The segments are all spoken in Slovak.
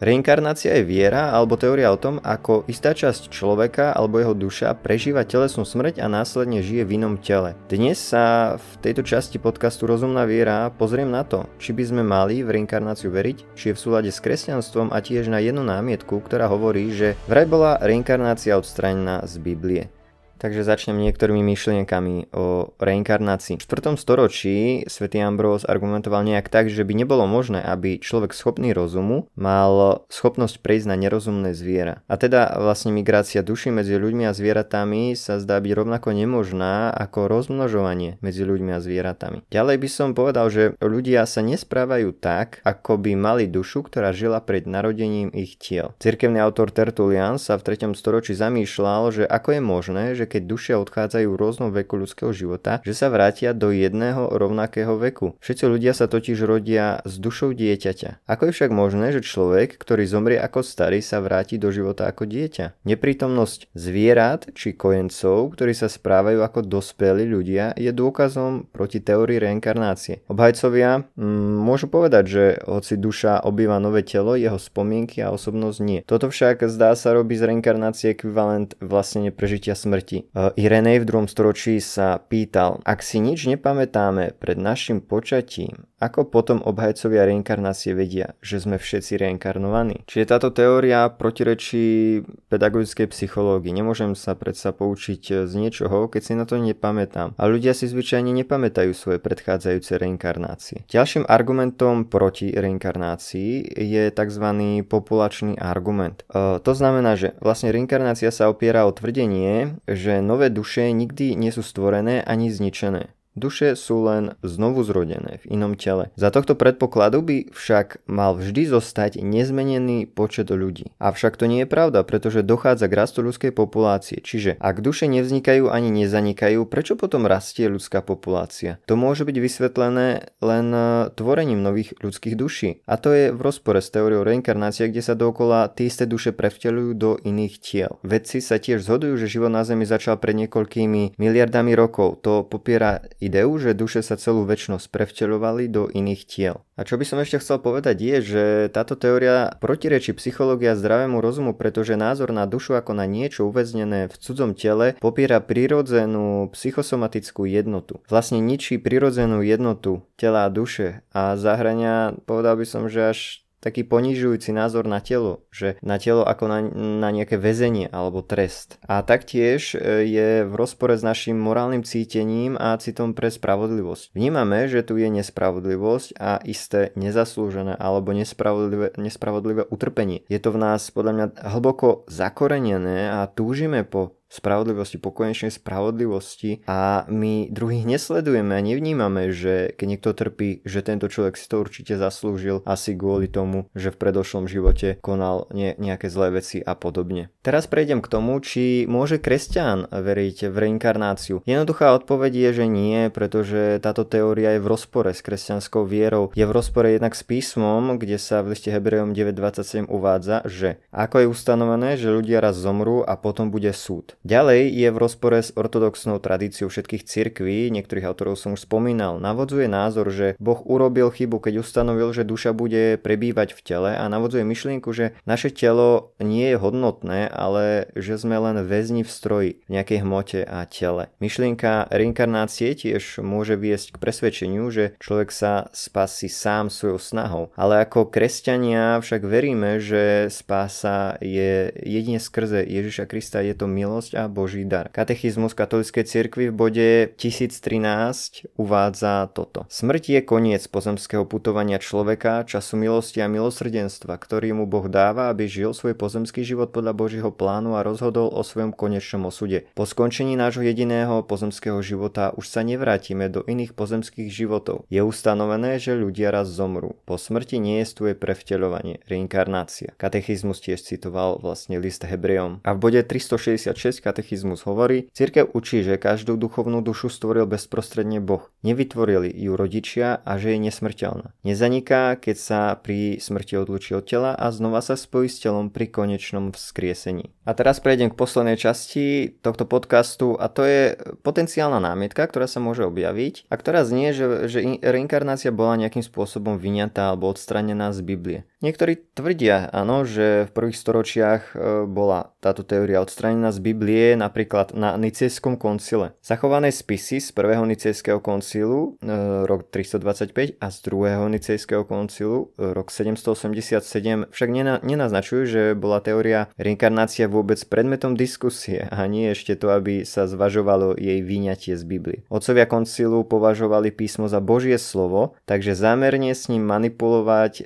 Reinkarnácia je viera alebo teória o tom, ako istá časť človeka alebo jeho duša prežíva telesnú smrť a následne žije v inom tele. Dnes sa v tejto časti podcastu Rozumná viera pozriem na to, či by sme mali v reinkarnáciu veriť, či je v súlade s kresťanstvom a tiež na jednu námietku, ktorá hovorí, že vraj bola reinkarnácia odstranená z Biblie. Takže začnem niektorými myšlienkami o reinkarnácii. V 4. storočí svätý Ambrós argumentoval nejak tak, že by nebolo možné, aby človek schopný rozumu mal schopnosť prejsť na nerozumné zviera. A teda vlastne migrácia duši medzi ľuďmi a zvieratami sa zdá byť rovnako nemožná ako rozmnožovanie medzi ľuďmi a zvieratami. Ďalej by som povedal, že ľudia sa nesprávajú tak, ako by mali dušu, ktorá žila pred narodením ich tiel. Cirkevný autor Tertulian sa v 3. storočí zamýšľal, že ako je možné, že keď duše odchádzajú v rôznom veku ľudského života, že sa vrátia do jedného rovnakého veku. Všetci ľudia sa totiž rodia s dušou dieťaťa. Ako je však možné, že človek, ktorý zomrie ako starý, sa vráti do života ako dieťa? Neprítomnosť zvierat či kojencov, ktorí sa správajú ako dospelí ľudia, je dôkazom proti teórii reinkarnácie. Obhajcovia mm, môžu povedať, že hoci duša obýva nové telo, jeho spomienky a osobnosť nie. Toto však zdá sa robí z reinkarnácie ekvivalent vlastne neprežitia smrti. E, Irenej v druhom storočí sa pýtal, ak si nič nepamätáme pred našim počatím, ako potom obhajcovia reinkarnácie vedia, že sme všetci reinkarnovaní? Čiže táto teória protirečí pedagogickej psychológii. Nemôžem sa predsa poučiť z niečoho, keď si na to nepamätám. A ľudia si zvyčajne nepamätajú svoje predchádzajúce reinkarnácie. Ďalším argumentom proti reinkarnácii je tzv. populačný argument. E, to znamená, že vlastne reinkarnácia sa opiera o tvrdenie, že nové duše nikdy nie sú stvorené ani zničené. Duše sú len znovu zrodené v inom tele. Za tohto predpokladu by však mal vždy zostať nezmenený počet ľudí. Avšak to nie je pravda, pretože dochádza k rastu ľudskej populácie. Čiže ak duše nevznikajú ani nezanikajú, prečo potom rastie ľudská populácia? To môže byť vysvetlené len e, tvorením nových ľudských duší. A to je v rozpore s teóriou reinkarnácie, kde sa dokola tie isté duše prevtelujú do iných tiel. Vedci sa tiež zhodujú, že život na Zemi začal pred niekoľkými miliardami rokov. To popiera ideu, že duše sa celú väčšnosť prevteľovali do iných tiel. A čo by som ešte chcel povedať je, že táto teória protirečí psychológia zdravému rozumu, pretože názor na dušu ako na niečo uväznené v cudzom tele popiera prirodzenú psychosomatickú jednotu. Vlastne ničí prirodzenú jednotu tela a duše a zahrania, povedal by som, že až taký ponižujúci názor na telo, že na telo ako na, na nejaké väzenie alebo trest. A taktiež e, je v rozpore s našim morálnym cítením a citom pre spravodlivosť. Vnímame, že tu je nespravodlivosť a isté nezaslúžené alebo nespravodlivé, nespravodlivé utrpenie. Je to v nás podľa mňa hlboko zakorenené a túžime po spravodlivosti, po konečnej spravodlivosti a my druhých nesledujeme a nevnímame, že keď niekto trpí, že tento človek si to určite zaslúžil asi kvôli tomu, že v predošlom živote konal ne, nejaké zlé veci a podobne. Teraz prejdem k tomu, či môže kresťan veriť v reinkarnáciu. Jednoduchá odpoveď je, že nie, pretože táto teória je v rozpore s kresťanskou vierou. Je v rozpore jednak s písmom, kde sa v liste Hebrejom 9.27 uvádza, že ako je ustanovené, že ľudia raz zomrú a potom bude súd. Ďalej je v rozpore s ortodoxnou tradíciou všetkých cirkví, niektorých autorov som už spomínal, navodzuje názor, že Boh urobil chybu, keď ustanovil, že duša bude prebývať v tele a navodzuje myšlienku, že naše telo nie je hodnotné, ale že sme len väzni v stroji, v nejakej hmote a tele. Myšlienka reinkarnácie tiež môže viesť k presvedčeniu, že človek sa spasí sám svojou snahou, ale ako kresťania však veríme, že spása je jedine skrze Ježiša Krista, je to milosť milosť a Boží dar. Katechizmus katolíckej cirkvi v bode 1013 uvádza toto. Smrť je koniec pozemského putovania človeka, času milosti a milosrdenstva, ktorý mu Boh dáva, aby žil svoj pozemský život podľa Božího plánu a rozhodol o svojom konečnom osude. Po skončení nášho jediného pozemského života už sa nevrátime do iných pozemských životov. Je ustanovené, že ľudia raz zomrú. Po smrti nie je prevteľovanie, reinkarnácia. Katechizmus tiež citoval vlastne list Hebrejom. A v bode 366 katechizmus hovorí, cirkev učí, že každú duchovnú dušu stvoril bezprostredne Boh. Nevytvorili ju rodičia a že je nesmrteľná. Nezaniká, keď sa pri smrti odlučí od tela a znova sa spojí s telom pri konečnom vzkriesení. A teraz prejdem k poslednej časti tohto podcastu a to je potenciálna námietka, ktorá sa môže objaviť a ktorá znie, že, že reinkarnácia bola nejakým spôsobom vyňatá alebo odstranená z Biblie. Niektorí tvrdia, áno, že v prvých storočiach e, bola táto teória odstranená z Biblie napríklad na Nicejskom koncile. Zachované spisy z prvého Nicejského koncilu e, rok 325 a z druhého Nicejského koncilu e, rok 787 však nenaznačujú, že bola teória reinkarnácia vôbec predmetom diskusie a nie ešte to, aby sa zvažovalo jej vyňatie z Biblie. Otcovia koncilu považovali písmo za Božie slovo, takže zámerne s ním manipulovať e,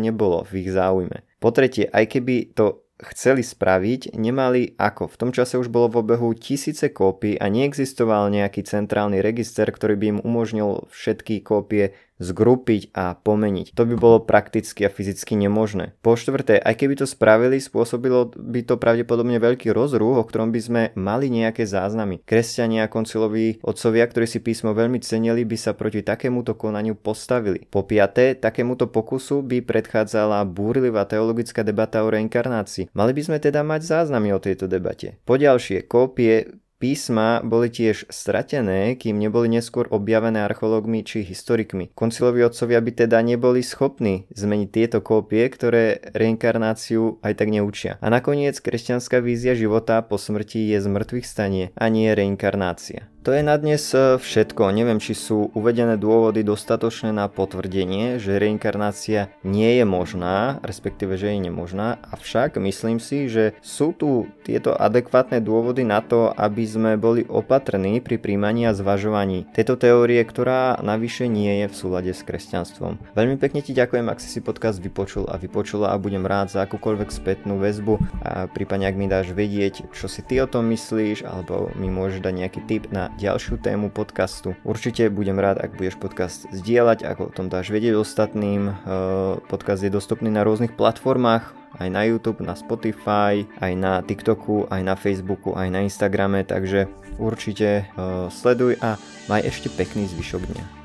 nebolo v ich záujme. Po tretie, aj keby to chceli spraviť, nemali ako. V tom čase už bolo v obehu tisíce kópií a neexistoval nejaký centrálny register, ktorý by im umožnil všetky kópie zgrupiť a pomeniť. To by bolo prakticky a fyzicky nemožné. Po štvrté, aj keby to spravili, spôsobilo by to pravdepodobne veľký rozruch, o ktorom by sme mali nejaké záznamy. Kresťania a konciloví otcovia, ktorí si písmo veľmi cenili, by sa proti takémuto konaniu postavili. Po piaté, takémuto pokusu by predchádzala búrlivá teologická debata o reinkarnácii. Mali by sme teda mať záznamy o tejto debate. Po ďalšie, kópie Písma boli tiež stratené, kým neboli neskôr objavené archeológmi či historikmi. Konciloví otcovia by teda neboli schopní zmeniť tieto kópie, ktoré reinkarnáciu aj tak neučia. A nakoniec kresťanská vízia života po smrti je zmrtvých stanie a nie reinkarnácia. To je na dnes e, všetko. Neviem, či sú uvedené dôvody dostatočné na potvrdenie, že reinkarnácia nie je možná, respektíve, že je nemožná. Avšak myslím si, že sú tu tieto adekvátne dôvody na to, aby sme boli opatrní pri príjmaní a zvažovaní tejto teórie, ktorá navyše nie je v súlade s kresťanstvom. Veľmi pekne ti ďakujem, ak si si podcast vypočul a vypočula a budem rád za akúkoľvek spätnú väzbu a prípadne ak mi dáš vedieť, čo si ty o tom myslíš, alebo mi môžeš dať nejaký tip na ďalšiu tému podcastu. Určite budem rád, ak budeš podcast zdieľať, ako o tom dáš vedieť ostatným. Eh, podcast je dostupný na rôznych platformách, aj na YouTube, na Spotify, aj na TikToku, aj na Facebooku, aj na Instagrame, takže určite uh, sleduj a maj ešte pekný zvyšok dňa.